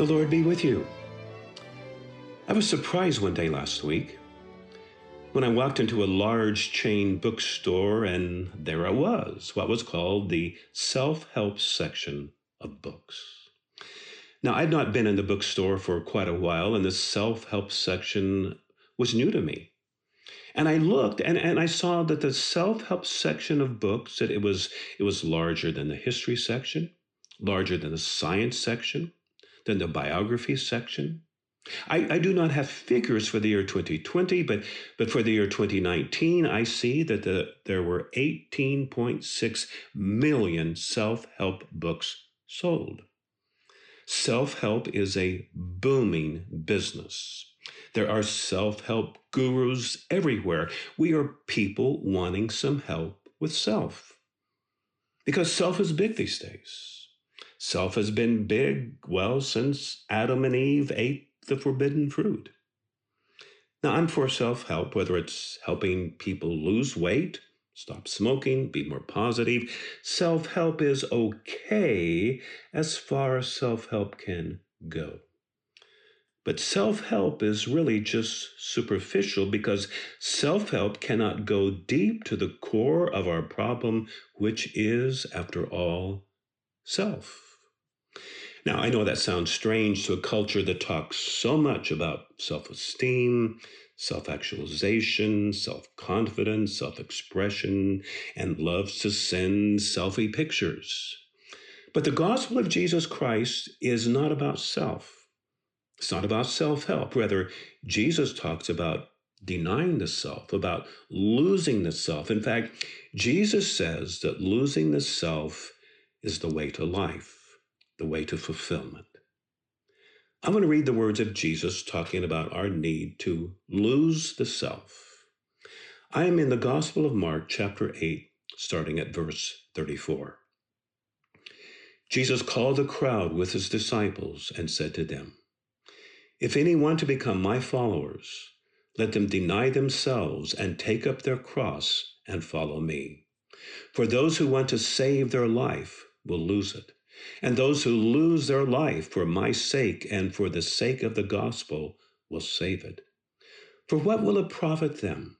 The Lord be with you. I was surprised one day last week when I walked into a large chain bookstore and there I was, what was called the self help section of books. Now, I'd not been in the bookstore for quite a while, and the self help section was new to me. And I looked and, and I saw that the self help section of books, that it was, it was larger than the history section, larger than the science section, than the biography section. I, I, do not have figures for the year 2020, but, but for the year 2019, I see that the, there were 18.6 million self help books sold. Self help is a booming business. There are self help gurus everywhere. We are people wanting some help with self because self is big these days. Self has been big, well, since Adam and Eve ate the forbidden fruit. Now, I'm for self help, whether it's helping people lose weight, stop smoking, be more positive. Self help is okay as far as self help can go. But self help is really just superficial because self help cannot go deep to the core of our problem, which is, after all, self. Now, I know that sounds strange to a culture that talks so much about self esteem, self actualization, self confidence, self expression, and loves to send selfie pictures. But the gospel of Jesus Christ is not about self. It's not about self help. Rather, Jesus talks about denying the self, about losing the self. In fact, Jesus says that losing the self is the way to life the way to fulfillment. I'm going to read the words of Jesus talking about our need to lose the self. I am in the Gospel of Mark, chapter 8, starting at verse 34. Jesus called the crowd with his disciples and said to them, If any want to become my followers, let them deny themselves and take up their cross and follow me. For those who want to save their life will lose it and those who lose their life for my sake and for the sake of the gospel will save it. For what will it profit them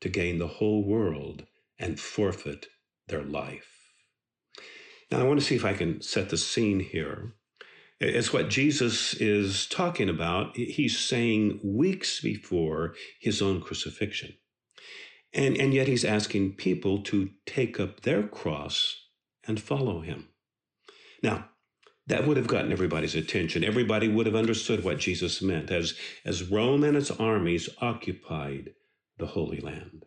to gain the whole world and forfeit their life? Now, I want to see if I can set the scene here. It's what Jesus is talking about. He's saying weeks before his own crucifixion. And, and yet he's asking people to take up their cross and follow him. Now, that would have gotten everybody's attention. Everybody would have understood what Jesus meant as, as Rome and its armies occupied the Holy Land.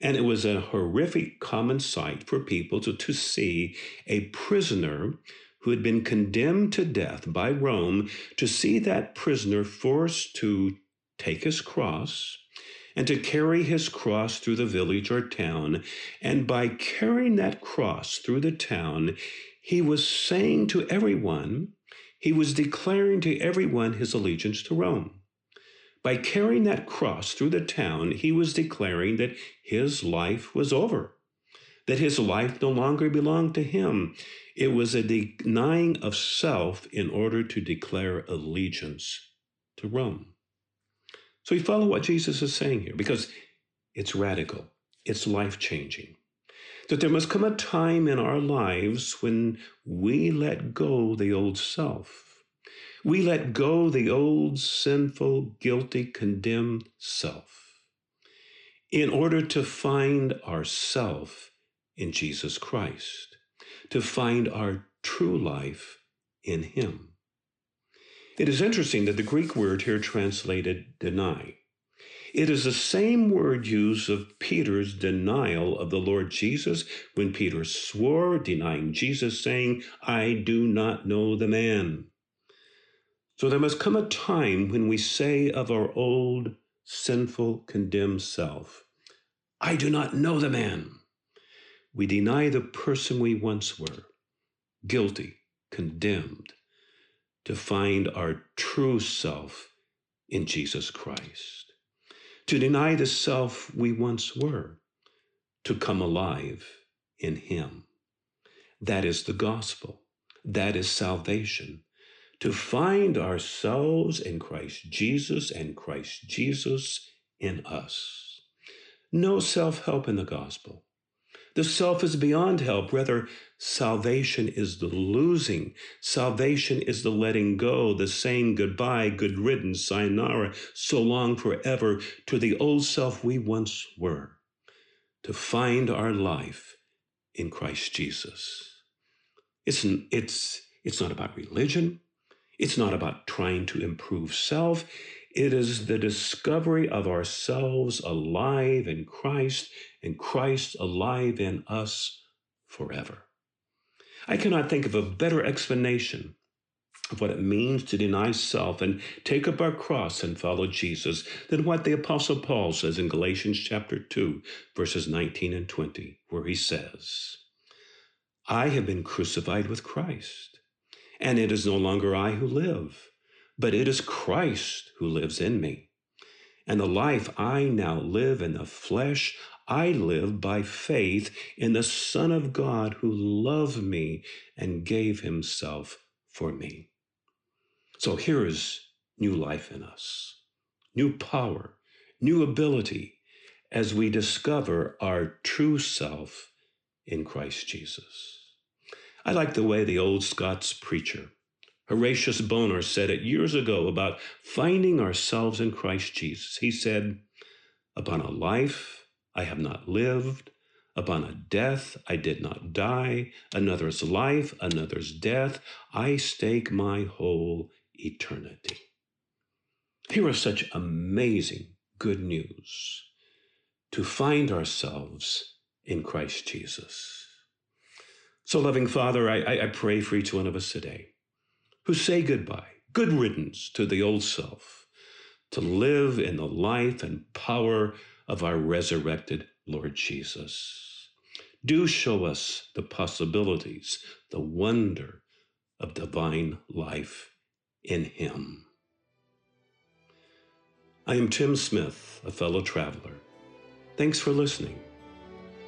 And it was a horrific common sight for people to, to see a prisoner who had been condemned to death by Rome, to see that prisoner forced to take his cross and to carry his cross through the village or town. And by carrying that cross through the town, he was saying to everyone, he was declaring to everyone his allegiance to Rome. By carrying that cross through the town, he was declaring that his life was over, that his life no longer belonged to him. It was a denying of self in order to declare allegiance to Rome. So we follow what Jesus is saying here because it's radical, it's life changing that there must come a time in our lives when we let go the old self. We let go the old sinful, guilty, condemned self in order to find ourself in Jesus Christ, to find our true life in Him. It is interesting that the Greek word here translated deny it is the same word used of Peter's denial of the Lord Jesus when Peter swore, denying Jesus, saying, I do not know the man. So there must come a time when we say of our old, sinful, condemned self, I do not know the man. We deny the person we once were, guilty, condemned, to find our true self in Jesus Christ to deny the self we once were, to come alive in Him. That is the gospel. That is salvation. to find ourselves in Christ Jesus and Christ Jesus in us. No self help in the gospel. The self is beyond help. Rather, salvation is the losing. Salvation is the letting go, the saying goodbye, good riddance, sayonara, so long forever to the old self we once were, to find our life in Christ Jesus. It's, it's, it's not about religion. It's not about trying to improve self. It is the discovery of ourselves alive in Christ and Christ alive in us forever. I cannot think of a better explanation of what it means to deny self and take up our cross and follow Jesus than what the Apostle Paul says in Galatians chapter 2, verses 19 and 20, where he says, I have been crucified with Christ, and it is no longer I who live but it is Christ who lives in me. And the life I now live in the flesh, I live by faith in the Son of God who loved me and gave himself for me. So here is new life in us, new power, new ability as we discover our true self in Christ Jesus. I like the way the old Scots preacher Horatius Bonar said it years ago about finding ourselves in Christ Jesus. He said, Upon a life I have not lived, upon a death I did not die, another's life, another's death, I stake my whole eternity. Here is such amazing good news to find ourselves in Christ Jesus. So, loving Father, I, I, pray for each one of us today who say goodbye, good riddance to the old self, to live in the life and power of our resurrected Lord Jesus. Do show us the possibilities, the wonder of divine life in Him. I am Tim Smith, a fellow traveler. Thanks for listening.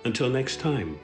Until next time.